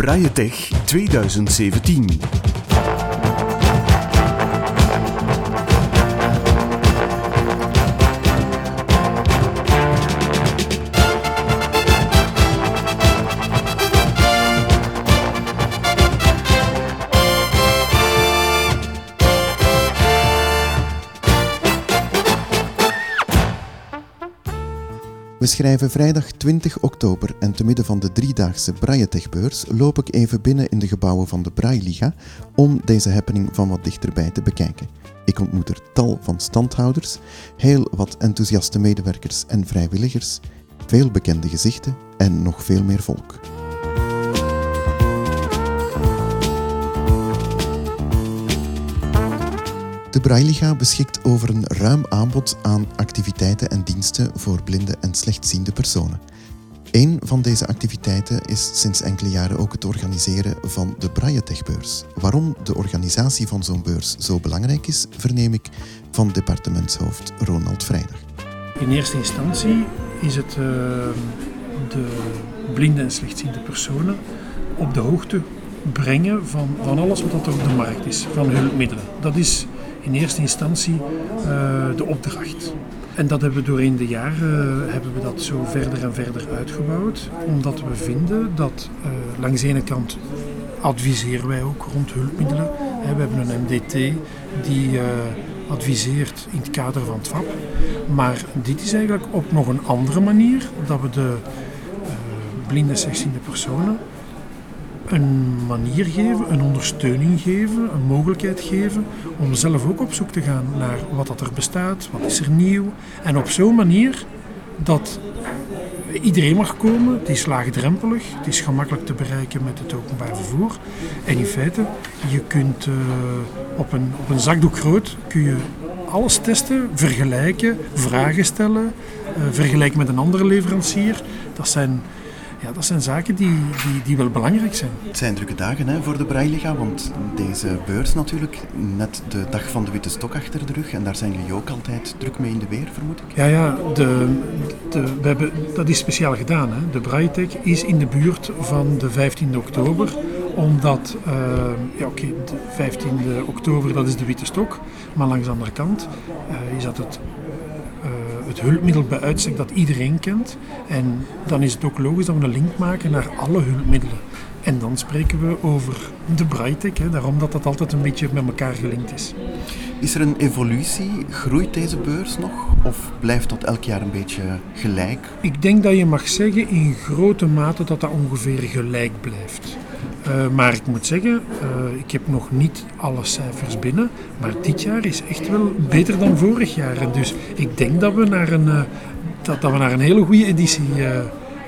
Braille 2017. We schrijven vrijdag 20 oktober en te midden van de driedaagse Braille-techbeurs loop ik even binnen in de gebouwen van de Braille-liga om deze happening van wat dichterbij te bekijken. Ik ontmoet er tal van standhouders, heel wat enthousiaste medewerkers en vrijwilligers, veel bekende gezichten en nog veel meer volk. De Brailiga beschikt over een ruim aanbod aan activiteiten en diensten voor blinde en slechtziende personen. Een van deze activiteiten is sinds enkele jaren ook het organiseren van de Braille-techbeurs. Waarom de organisatie van zo'n beurs zo belangrijk is, verneem ik van departementshoofd Ronald Vrijdag. In eerste instantie is het uh, de blinde en slechtziende personen op de hoogte brengen van, van alles wat er op de markt is, van hulpmiddelen. Dat is in eerste instantie uh, de opdracht. En dat hebben we doorheen de jaren uh, hebben we dat zo verder en verder uitgebouwd, omdat we vinden dat uh, langs de ene kant adviseren wij ook rond hulpmiddelen. We hebben een MDT die adviseert in het kader van het VAP. Maar dit is eigenlijk op nog een andere manier dat we de blinde slechtziende personen een manier geven, een ondersteuning geven, een mogelijkheid geven om zelf ook op zoek te gaan naar wat dat er bestaat, wat is er nieuw. En op zo'n manier dat iedereen mag komen, het is laagdrempelig, het is gemakkelijk te bereiken met het openbaar vervoer. En in feite, je kunt uh, op, een, op een zakdoek groot kun je alles testen, vergelijken, vragen stellen, uh, vergelijken met een andere leverancier. Dat zijn ja, dat zijn zaken die, die, die wel belangrijk zijn. Het zijn drukke dagen hè, voor de Brailiga, want deze beurs natuurlijk, net de dag van de Witte Stok achter de rug. En daar zijn jullie ook altijd druk mee in de weer, vermoed ik? Ja, ja de, de, we hebben, dat is speciaal gedaan. Hè. De Braitech is in de buurt van de 15 oktober omdat, uh, ja oké, okay, de 15 oktober dat is de Witte Stok, maar langs de andere kant uh, is dat het het hulpmiddel bij uitstek dat iedereen kent. En dan is het ook logisch dat we een link maken naar alle hulpmiddelen. En dan spreken we over de hè, daarom dat dat altijd een beetje met elkaar gelinkt is. Is er een evolutie? Groeit deze beurs nog? Of blijft dat elk jaar een beetje gelijk? Ik denk dat je mag zeggen in grote mate dat dat ongeveer gelijk blijft. Uh, maar ik moet zeggen, uh, ik heb nog niet alle cijfers binnen. Maar dit jaar is echt wel beter dan vorig jaar. En dus ik denk dat we naar een, uh, dat, dat we naar een hele goede editie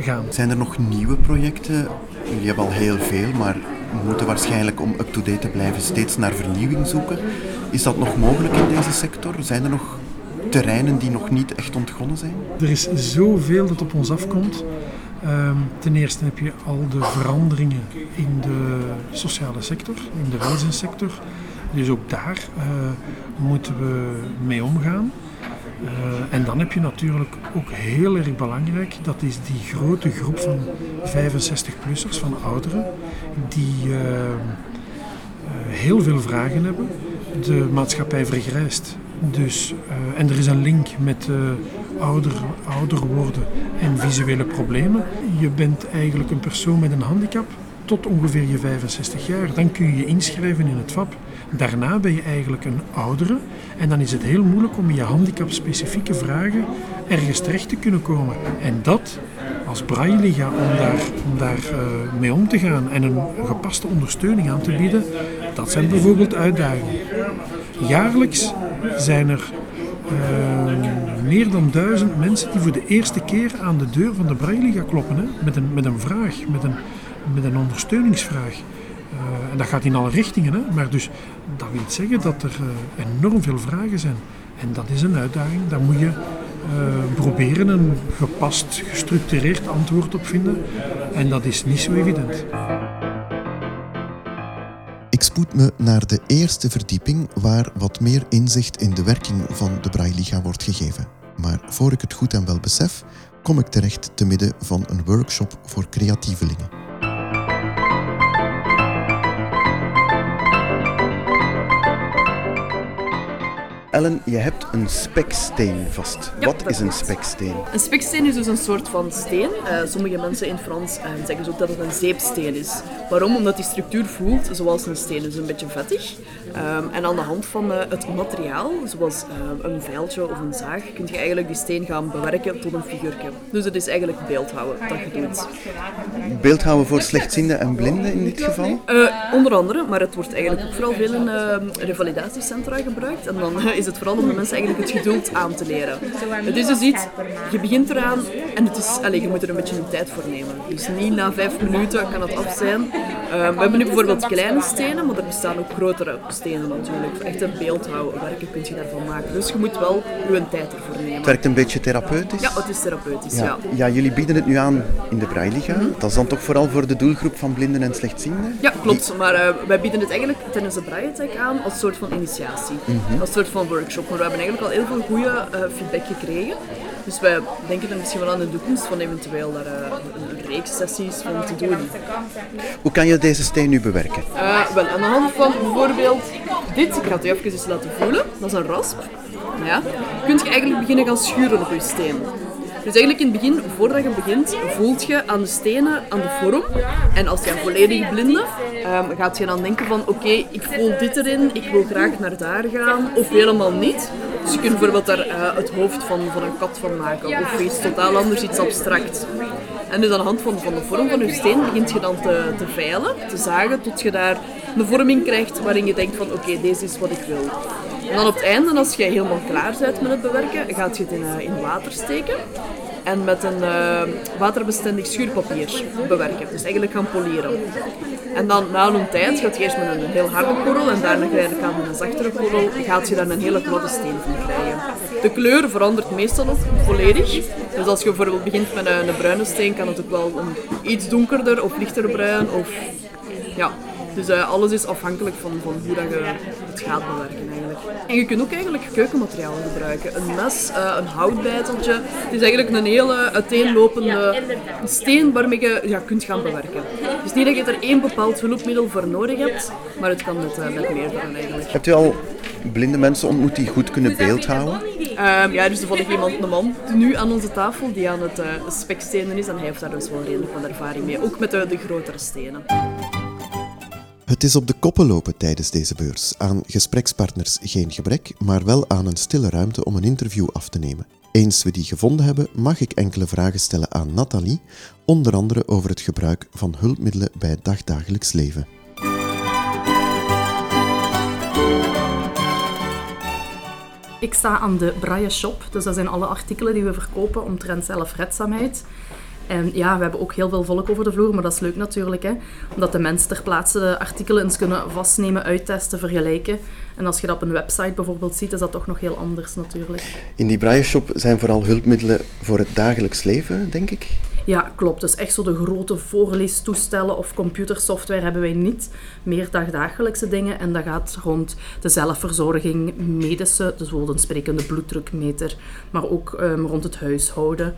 gaan. Zijn er nog nieuwe projecten? Jullie hebben al heel veel, maar we moeten waarschijnlijk om up-to-date te blijven steeds naar vernieuwing zoeken. Is dat nog mogelijk in deze sector? Zijn er nog terreinen die nog niet echt ontgonnen zijn? Er is zoveel dat op ons afkomt. Um, ten eerste heb je al de veranderingen in de sociale sector, in de welzijnssector. Dus ook daar uh, moeten we mee omgaan. Uh, en dan heb je natuurlijk ook heel erg belangrijk, dat is die grote groep van 65-plussers, van ouderen, die uh, heel veel vragen hebben. De maatschappij vergrijst. Dus, en er is een link met ouder, ouder worden en visuele problemen. Je bent eigenlijk een persoon met een handicap tot ongeveer je 65 jaar. Dan kun je je inschrijven in het VAP. Daarna ben je eigenlijk een oudere en dan is het heel moeilijk om in je handicap-specifieke vragen ergens terecht te kunnen komen. En dat als Braille-liga om daar, om daar uh, mee om te gaan en een gepaste ondersteuning aan te bieden, dat zijn bijvoorbeeld uitdagingen. Jaarlijks zijn er meer dan duizend mensen die voor de eerste keer aan de deur van de Braille kloppen. Hè? Met, een, met een vraag, met een, met een ondersteuningsvraag. Uh, en dat gaat in alle richtingen. Hè? Maar dus dat wil zeggen dat er uh, enorm veel vragen zijn. En dat is een uitdaging. Daar moet je proberen een gepast, gestructureerd antwoord op vinden. En dat is niet zo evident. Ik spoed me naar de eerste verdieping waar wat meer inzicht in de werking van de Braille-liga wordt gegeven. Maar voor ik het goed en wel besef, kom ik terecht te midden van een workshop voor creatievelingen. Ellen, je hebt een speksteen vast. Ja, Wat is een speksteen? Een spiksteen is dus een soort van steen. Eh, sommige mensen in Frans eh, zeggen ook dat het een zeepsteen is. Waarom? Omdat die structuur voelt zoals een steen, dus een beetje vettig. Ehm, en aan de hand van eh, het materiaal, zoals een veiltje of een zaag, kun je eigenlijk die steen gaan bewerken tot een figuurtje. Dus het is eigenlijk beeldhouden dat je doet. Beeldhouden voor slechtzienden en blinden in dit geval? Onder andere, maar het wordt eigenlijk ook vooral veel in eh, revalidatiecentra gebruikt. En dan is het vooral om de mensen eigenlijk het geduld aan te leren. Het is dus iets, je begint eraan en het is, allez, je moet er een beetje een tijd voor nemen. Dus niet na vijf minuten kan het af zijn. Eh, we hebben nu bijvoorbeeld kleine stenen, maar er bestaan ook grotere stenen natuurlijk. Echte beeldhouwwerken kun je daarvan maken. Dus je moet wel je tijd ervoor Het nemen. werkt een beetje therapeutisch? Ja, het is therapeutisch, ja. Ja. ja, jullie bieden het nu aan in de Braille-liga. Dat is dan toch vooral voor de doelgroep van blinden en slechtzienden? Ja, klopt. Maar eh, wij bieden het eigenlijk tijdens de Braille-tech aan als soort van initiatie. Als soort van workshop. Maar we hebben eigenlijk al heel veel goede eh, feedback gekregen. Dus wij denken er misschien wel aan de toekomst van eventueel daar eh, sessies van te doen. Hoe kan je deze steen nu bewerken? Eh, wel, aan de hand van bijvoorbeeld dit, ik ga het u even eens laten voelen. Dat is een rasp. Ja. Kun je eigenlijk beginnen gaan schuren op je steen. Dus eigenlijk in het begin, voordat je begint, voelt je aan de stenen, aan de vorm. En als je een volledig blinde, ehm, gaat je dan denken van oké, ik voel dit erin, ik wil graag naar daar gaan, of helemaal niet. Dus je kunt bijvoorbeeld daar eh, het hoofd van, van een kat van maken, of iets totaal anders, iets abstract. En dus aan de hand van, van de vorm van je steen begint je dan te, te veilen, te zagen, tot je daar een vorming krijgt waarin je denkt van oké, deze is wat ik wil. En dan op het einde, als je helemaal klaar bent met het bewerken, gaat je het in, eh, in water steken. En met een eh, waterbestendig schuurpapier bewerken. Dus eigenlijk gaan polieren. En dan na een tijd gaat je eerst met een heel harde korrel en daarna geleidelijk aan met een zachtere korrel gaat je daar een hele gladde steen van krijgen. De kleur verandert meestal ook volledig. Dus als je bijvoorbeeld begint met een, een bruine steen, kan het ook wel een iets donkerder of lichter bruin. Of, ja. Dus eh, alles is afhankelijk van, van hoe dat je het gaat bewerken eigenlijk. En je kunt ook eigenlijk keukenmaterialen gebruiken. Een mes, eh, een houtbijteltje. Het is eigenlijk een hele uiteenlopende steen waarmee je ja, kunt gaan bewerken. Dus niet dat je er één bepaald hulpmiddel voor nodig hebt, maar het kan met, eh, met meerdere eigenlijk. Hebt u al blinde mensen ontmoet die goed kunnen beeldhouden? Ehm, ja, er is toevallig iemand, een man, nu aan onze tafel die aan het uh, spekstenen is. En hij heeft daar dus wel redelijk wat ervaring mee. Ook met de, de grotere stenen. Het is op de koppen lopen tijdens deze beurs. Aan gesprekspartners geen gebrek, maar wel aan een stille ruimte om een interview af te nemen. Eens we die gevonden hebben, mag ik enkele vragen stellen aan Nathalie, onder andere over het gebruik van hulpmiddelen bij het dagdagelijks leven. Ik sta aan de Braille Shop, dus dat zijn alle artikelen die we verkopen omtrent zelfredzaamheid. En ja, we hebben ook heel veel volk over de vloer, maar dat is leuk natuurlijk. Hè? Omdat de mensen ter plaatse de artikelen eens kunnen vastnemen, uittesten, vergelijken. En als je dat op een website bijvoorbeeld ziet, is dat toch nog heel anders natuurlijk. In die Braille Shop zijn vooral hulpmiddelen voor het dagelijks leven, denk ik. Ja, klopt. Dus echt zo de grote voorleestoestellen of computersoftware hebben wij niet. Meer dagdagelijkse dingen. En dat gaat rond de zelfverzorging, medische, dus bijvoorbeeld een sprekende bloeddrukmeter. Maar ook um, rond het huishouden.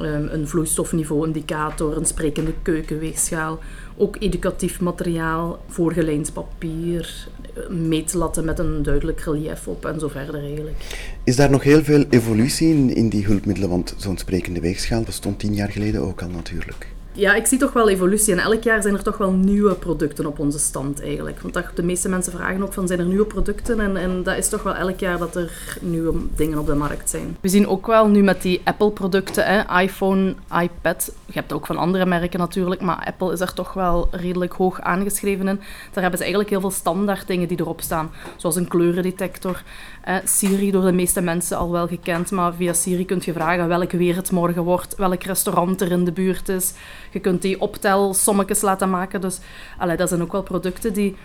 Um, een vloeistofniveau-indicator, een sprekende keukenweegschaal. Ook educatief materiaal, voorgelijnd papier, meetlatten met een duidelijk relief op en zo verder eigenlijk. Is daar nog heel veel evolutie in, in die hulpmiddelen? Want zo'n sprekende weegschaal bestond tien jaar geleden ook al natuurlijk. Ja, ik zie toch wel evolutie. En elk jaar zijn er toch wel nieuwe producten op onze stand eigenlijk. Want dat, de meeste mensen vragen ook van, zijn er nieuwe producten? En, en dat is toch wel elk jaar dat er nieuwe dingen op de markt zijn. We zien ook wel nu met die Apple-producten, iPhone, iPad. Je hebt ook van andere merken natuurlijk, maar Apple is er toch wel redelijk hoog aangeschreven in. Daar hebben ze eigenlijk heel veel standaard dingen die erop staan. Zoals een kleurendetector. Eh, Siri door de meeste mensen al wel gekend, maar via Siri kun je vragen welk weer het morgen wordt, welk restaurant er in de buurt is. Je kunt die optelsommetjes laten maken. Dus allee, dat zijn ook wel producten die...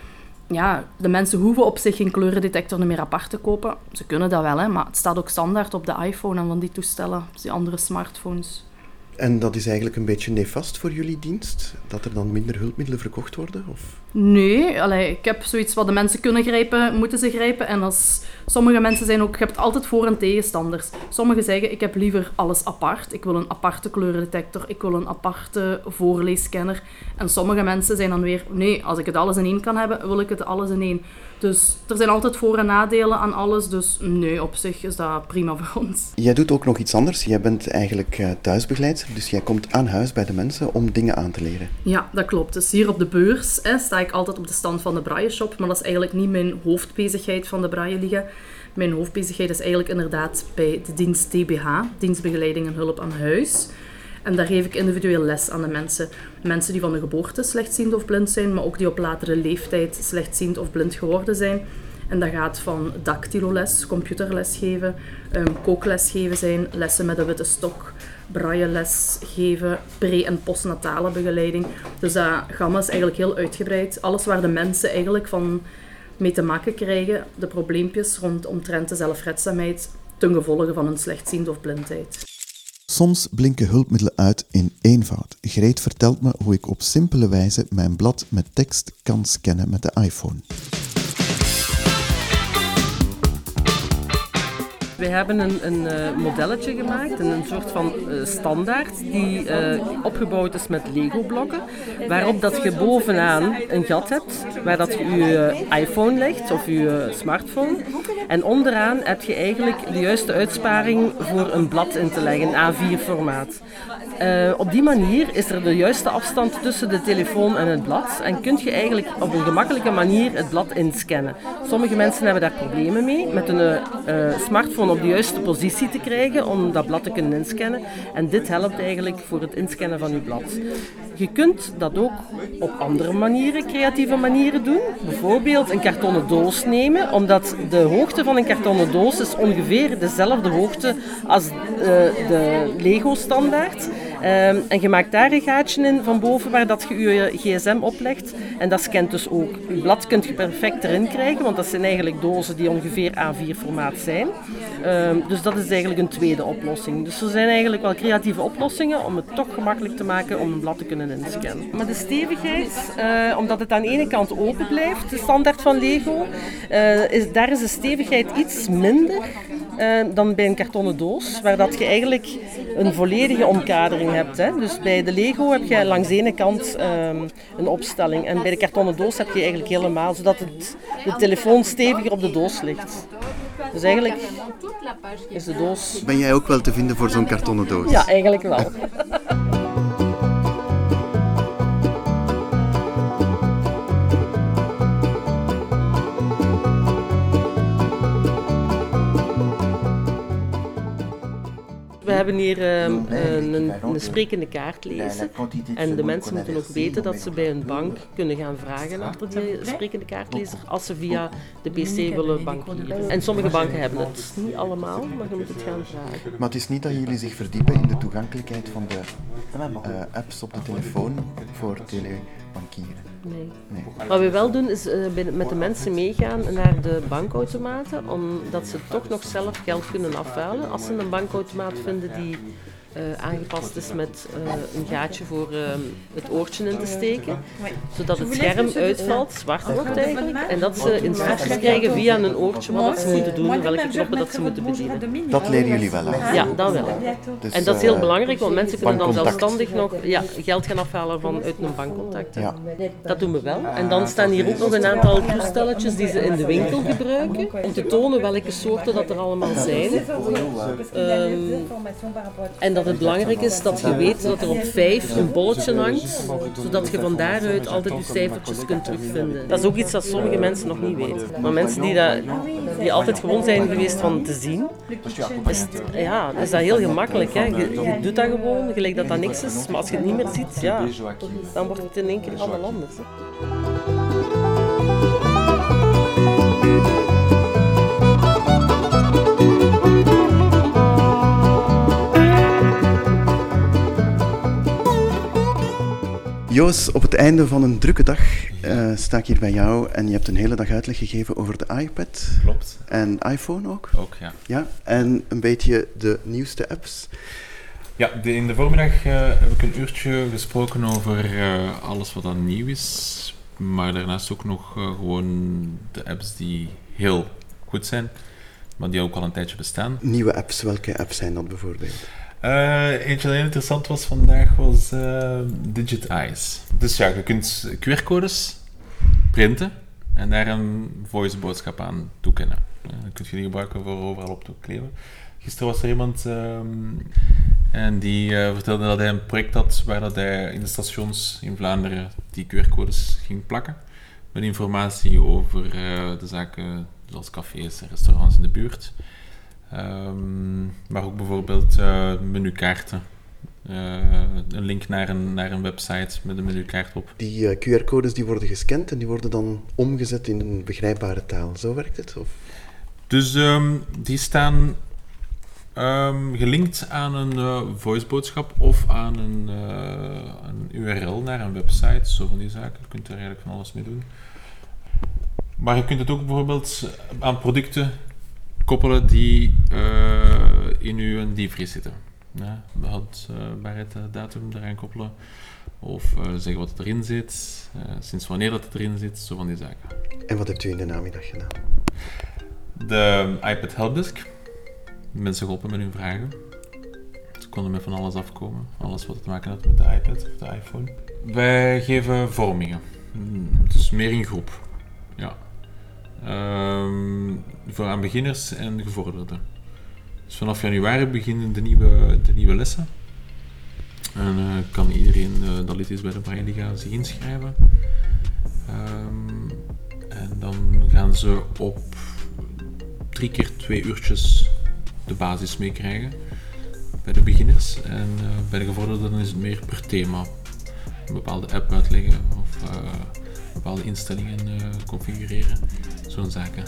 Ja, de mensen hoeven op zich geen kleurendetector meer apart te kopen. Ze kunnen dat wel, hè, maar het staat ook standaard op de iPhone en van die toestellen, dus die andere smartphones. En dat is eigenlijk een beetje nefast voor jullie dienst? Dat er dan minder hulpmiddelen verkocht worden? Of? Nee, allee, ik heb zoiets wat de mensen kunnen grijpen, moeten ze grijpen. En als, sommige mensen zijn ook, je hebt altijd voor- en tegenstanders. Sommigen zeggen, ik heb liever alles apart. Ik wil een aparte kleurendetector, ik wil een aparte voorleesscanner. En sommige mensen zijn dan weer, nee, als ik het alles in één kan hebben, wil ik het alles in één. Dus er zijn altijd voor- en nadelen aan alles. Dus nee, op zich is dat prima voor ons. Jij doet ook nog iets anders. Jij bent eigenlijk uh, thuisbegeleidster, dus jij komt aan huis bij de mensen om dingen aan te leren. Ja, dat klopt. Dus hier op de beurs hè, sta ik altijd op de stand van de Braille Shop, maar dat is eigenlijk niet mijn hoofdbezigheid van de Braille Liga. Mijn hoofdbezigheid is eigenlijk inderdaad bij de dienst TBH, dienstbegeleiding en hulp aan huis. En daar geef ik individueel les aan de mensen. Mensen die van de geboorte slechtziend of blind zijn, maar ook die op latere leeftijd slechtziend of blind geworden zijn. En dat gaat van dactyloles, computerles geven, um, kookles geven zijn, lessen met een witte stok, braille-les geven, pre- en postnatale begeleiding. Dus dat gamma is eigenlijk heel uitgebreid. Alles waar de mensen eigenlijk van mee te maken krijgen, de probleempjes rond omtrent de zelfredzaamheid ten gevolge van een slechtziend of blindheid. Soms blinken hulpmiddelen uit in eenvoud. Greet vertelt me hoe ik op simpele wijze mijn blad met tekst kan scannen met de iPhone. We hebben een, een uh, modelletje gemaakt, een, een soort van uh, standaard, die uh, opgebouwd is met Lego-blokken, waarop dat je bovenaan een gat hebt, waar dat je je iPhone legt of je smartphone. En onderaan heb je eigenlijk de juiste uitsparing voor een blad in te leggen, A4-formaat. op die manier is er de juiste afstand tussen de telefoon en het blad en kun je eigenlijk op een gemakkelijke manier het blad inscannen. Sommige mensen hebben daar problemen mee met een smartphone op de juiste positie te krijgen om dat blad te kunnen inscannen. En dit helpt eigenlijk voor het inscannen van uw blad. Je kunt dat ook op andere manieren, creatieve manieren doen. Bijvoorbeeld een kartonnen doos nemen, omdat de hoogte van een kartonnen doos is ongeveer dezelfde hoogte als uh, de Lego-standaard. Um, en je maakt daar een gaatje in van boven waar dat je je gsm oplegt. En dat scant dus ook. Je blad kunt je perfect erin krijgen, want dat zijn eigenlijk dozen die ongeveer A4 formaat zijn. Um, dus dat is eigenlijk een tweede oplossing. Dus er zijn eigenlijk wel creatieve oplossingen om het toch gemakkelijk te maken om een blad te kunnen inscannen. Maar de stevigheid, uh, omdat het aan de ene kant open blijft, de standaard van Lego, uh, is, daar is de stevigheid iets minder dan bij een kartonnen doos, waar dat je eigenlijk een volledige omkadering hebt. Hè. Dus bij de Lego heb je langs de ene kant um, een opstelling en bij de kartonnen doos heb je eigenlijk helemaal, zodat het, de telefoon steviger op de doos ligt. Dus eigenlijk is de doos... Ben jij ook wel te vinden voor zo'n kartonnen doos? Ja, eigenlijk wel. We hebben hier um, een, een, sprekende kaart lezen. En de mensen moeten ook weten dat ze bij een bank kunnen gaan vragen achter die sprekende kaartlezer als ze via de PC willen bankieren. En sommige banken hebben het niet allemaal, maar je moet het gaan vragen. Maar het is niet dat jullie zich verdiepen in de toegankelijkheid van de uh, apps op de telefoon voor telebankieren. Nee. nee. Wat we wel doen is uh, met de mensen meegaan naar de bankautomaten, omdat ze toch nog zelf geld kunnen afhalen. Als ze een bankautomaat vinden die uh, aangepast is met uh, een gaatje voor uh, het oortje in te steken, zodat het scherm uitvalt, zwart wordt eigenlijk, en dat ze instructies krijgen via een oortje wat ze moeten doen, welke knoppen dat ze moeten bedienen. Dat leren jullie wel aan? Ja, dat wel. Dus, en dat is heel belangrijk, want mensen kunnen dan zelfstandig nog ja, geld gaan afhalen vanuit een bankcontact. Ja. Dat doen we wel. En dan staan hier ook nog een aantal toestelletjes die ze in de winkel gebruiken, om te tonen welke soorten dat er allemaal zijn. Um, en dat het belangrijk is dat je weet dat er op 5 een bolletje hangt, zodat je van daaruit altijd je cijfertjes kunt terugvinden. Dat is ook iets dat sommige mensen nog niet weten. Maar mensen die, dat, die altijd gewoon zijn geweest van te zien, is, ja, is dat heel gemakkelijk. Hè. Je, je doet dat gewoon, gelijk dat dat niks is. Maar als je het niet meer ziet, ja, dan wordt het in één keer allemaal anders. Hè. Joos, op het einde van een drukke dag uh, sta ik hier bij jou en je hebt een hele dag uitleg gegeven over de iPad. Klopt. En iPhone ook? Ook, ja. Ja, en een beetje de nieuwste apps. Ja, de, in de voormiddag uh, heb ik een uurtje gesproken over uh, alles wat dan nieuw is. Maar daarnaast ook nog gewoon de apps die heel goed zijn, maar die ook al een tijdje bestaan. Nieuwe apps, welke apps zijn dat bijvoorbeeld? Eentje dat heel interessant was vandaag was Digit Eyes. Dus ja, je kunt QR-codes printen en daar een voiceboodschap aan toekennen. Dat kun je die gebruiken voor overal op te kleven. Gisteren was er iemand ehm, en die uh, vertelde dat hij een project had waar dat hij in de stations in Vlaanderen die QR-codes ging plakken. Met informatie over uh, de zaken zoals cafés en restaurants in de buurt. Um, maar ook bijvoorbeeld uh, menukaarten. een link naar een, naar een website met een menukaart op. Die QR-codes die worden gescand en die worden dan omgezet in een begrijpbare taal. Zo werkt het? Of? Dus um, die staan Um, gelinkt aan een uh, voiceboodschap of aan een, uh, een, URL naar een website, zo van die zaken. Je kunt er eigenlijk van alles mee doen. Maar je kunt het ook bijvoorbeeld aan producten koppelen die uh, in uw diepvries zitten. Ja, houdbaarheidsdatum eraan koppelen. Of zeggen wat erin zit, sinds wanneer dat het erin zit, zo van die zaken. En wat hebt u in de namiddag gedaan? De iPad Helpdesk mensen geholpen met hun vragen. Ze konden met van alles afkomen. Alles wat te maken had met de iPad of de iPhone. Wij geven vormingen. Dus meer in groep. Ja. Um, voor aan beginners en gevorderden. Dus vanaf januari beginnen de nieuwe, de nieuwe lessen. En uh, kan iedereen uh, dat lid is bij de Braille zich inschrijven. Um, en dan gaan ze op drie keer twee uurtjes de basis meekrijgen bij de beginners. En uh, bij de gevorderden is het meer per thema. Een bepaalde app uitleggen of uh, bepaalde instellingen uh, configureren. Zo'n zaken.